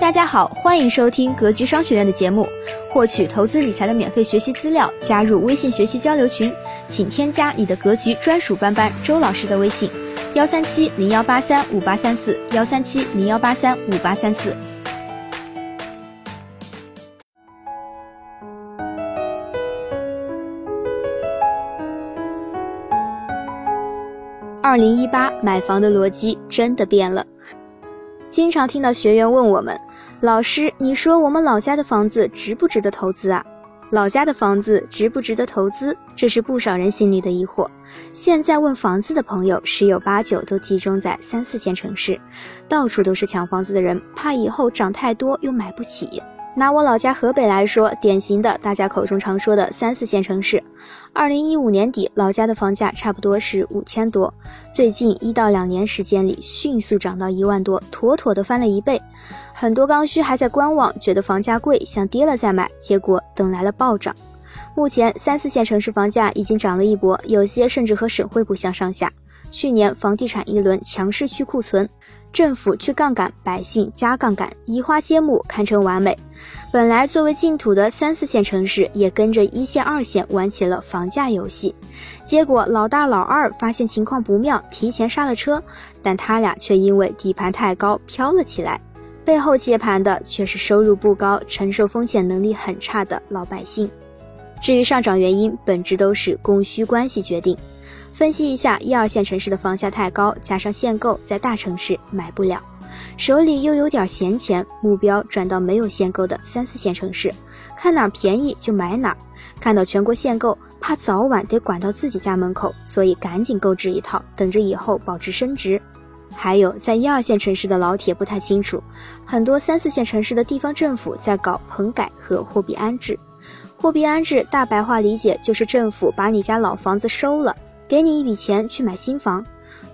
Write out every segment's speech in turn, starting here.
大家好，欢迎收听格局商学院的节目，获取投资理财的免费学习资料，加入微信学习交流群，请添加你的格局专属班班周老师的微信：幺三七零幺八三五八三四，幺三七零幺八三五八三四。二零一八买房的逻辑真的变了。经常听到学员问我们：“老师，你说我们老家的房子值不值得投资啊？”老家的房子值不值得投资，这是不少人心里的疑惑。现在问房子的朋友，十有八九都集中在三四线城市，到处都是抢房子的人，怕以后涨太多又买不起。拿我老家河北来说，典型的大家口中常说的三四线城市。二零一五年底，老家的房价差不多是五千多，最近一到两年时间里迅速涨到一万多，妥妥的翻了一倍。很多刚需还在观望，觉得房价贵，想跌了再买，结果等来了暴涨。目前三四线城市房价已经涨了一波，有些甚至和省会不相上下。去年房地产一轮强势去库存。政府去杠杆，百姓加杠杆，移花接木，堪称完美。本来作为净土的三四线城市，也跟着一线、二线玩起了房价游戏。结果老大、老二发现情况不妙，提前刹了车，但他俩却因为底盘太高飘了起来。背后接盘的却是收入不高、承受风险能力很差的老百姓。至于上涨原因，本质都是供需关系决定。分析一下，一二线城市的房价太高，加上限购，在大城市买不了，手里又有点闲钱，目标转到没有限购的三四线城市，看哪儿便宜就买哪儿。看到全国限购，怕早晚得管到自己家门口，所以赶紧购置一套，等着以后保值升值。还有，在一二线城市的老铁不太清楚，很多三四线城市的地方政府在搞棚改和货币安置。货币安置大白话理解就是政府把你家老房子收了。给你一笔钱去买新房，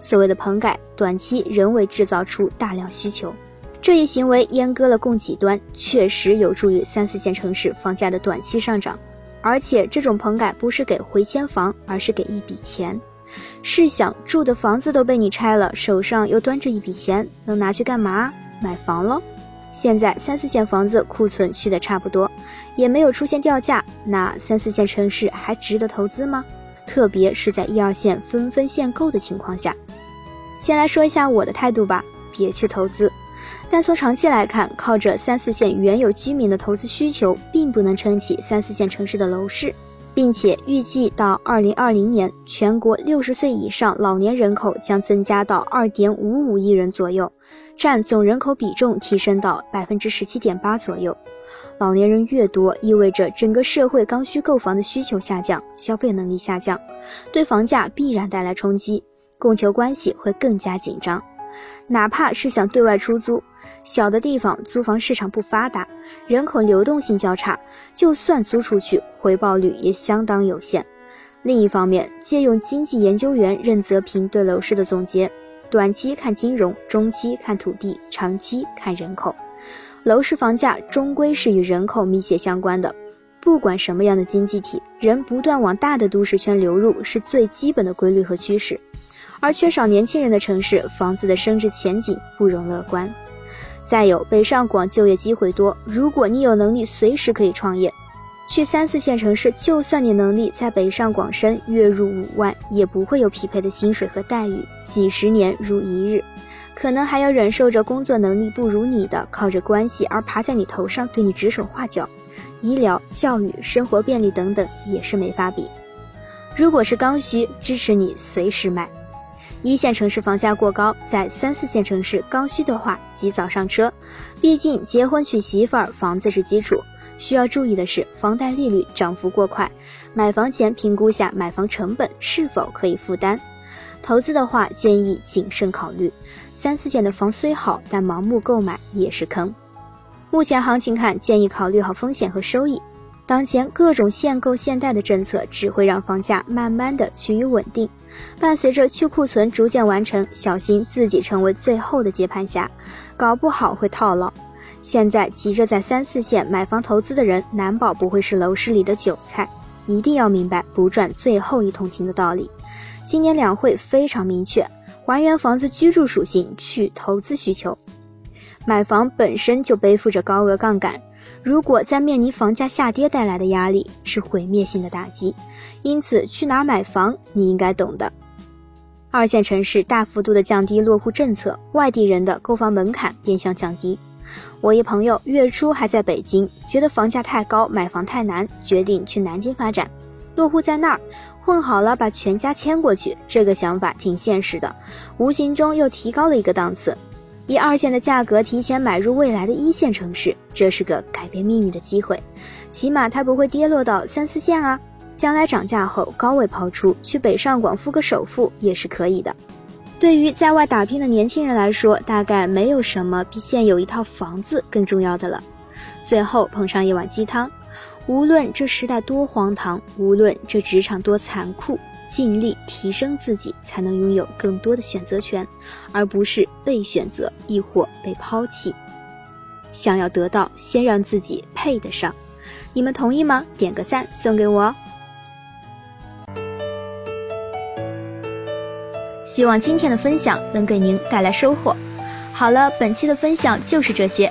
所谓的棚改，短期仍未制造出大量需求。这一行为阉割了供给端，确实有助于三四线城市房价的短期上涨。而且这种棚改不是给回迁房，而是给一笔钱。试想，住的房子都被你拆了，手上又端着一笔钱，能拿去干嘛？买房喽。现在三四线房子库存去的差不多，也没有出现掉价，那三四线城市还值得投资吗？特别是在一二线纷纷限购的情况下，先来说一下我的态度吧，别去投资。但从长期来看，靠着三四线原有居民的投资需求，并不能撑起三四线城市的楼市，并且预计到二零二零年，全国六十岁以上老年人口将增加到二点五五亿人左右，占总人口比重提升到百分之十七点八左右。老年人越多，意味着整个社会刚需购房的需求下降，消费能力下降，对房价必然带来冲击，供求关系会更加紧张。哪怕是想对外出租，小的地方租房市场不发达，人口流动性较差，就算租出去，回报率也相当有限。另一方面，借用经济研究员任泽平对楼市的总结：短期看金融，中期看土地，长期看人口。楼市房价终归是与人口密切相关的，不管什么样的经济体，人不断往大的都市圈流入是最基本的规律和趋势。而缺少年轻人的城市，房子的升值前景不容乐观。再有，北上广就业机会多，如果你有能力，随时可以创业。去三四线城市，就算你能力在北上广深，月入五万，也不会有匹配的薪水和待遇，几十年如一日。可能还要忍受着工作能力不如你的，靠着关系而爬在你头上对你指手画脚，医疗、教育、生活便利等等也是没法比。如果是刚需，支持你随时买。一线城市房价过高，在三四线城市刚需的话，及早上车。毕竟结婚娶媳妇儿，房子是基础。需要注意的是，房贷利率涨幅过快，买房前评估下买房成本是否可以负担。投资的话，建议谨慎考虑。三四线的房虽好，但盲目购买也是坑。目前行情看，建议考虑好风险和收益。当前各种限购限贷的政策，只会让房价慢慢的趋于稳定。伴随着去库存逐渐完成，小心自己成为最后的接盘侠，搞不好会套牢。现在急着在三四线买房投资的人，难保不会是楼市里的韭菜。一定要明白不赚最后一桶金的道理。今年两会非常明确。还原房子居住属性，去投资需求。买房本身就背负着高额杠杆，如果再面临房价下跌带来的压力，是毁灭性的打击。因此，去哪儿买房，你应该懂的。二线城市大幅度的降低落户政策，外地人的购房门槛变相降低。我一朋友月初还在北京，觉得房价太高，买房太难，决定去南京发展，落户在那儿，混好了把全家迁过去。这个想法挺现实的，无形中又提高了一个档次。以二线的价格提前买入未来的一线城市，这是个改变命运的机会，起码它不会跌落到三四线啊。将来涨价后高位抛出，去北上广付个首付也是可以的。对于在外打拼的年轻人来说，大概没有什么比现有一套房子更重要的了。最后捧上一碗鸡汤，无论这时代多荒唐，无论这职场多残酷。尽力提升自己，才能拥有更多的选择权，而不是被选择亦或被抛弃。想要得到，先让自己配得上。你们同意吗？点个赞送给我。希望今天的分享能给您带来收获。好了，本期的分享就是这些。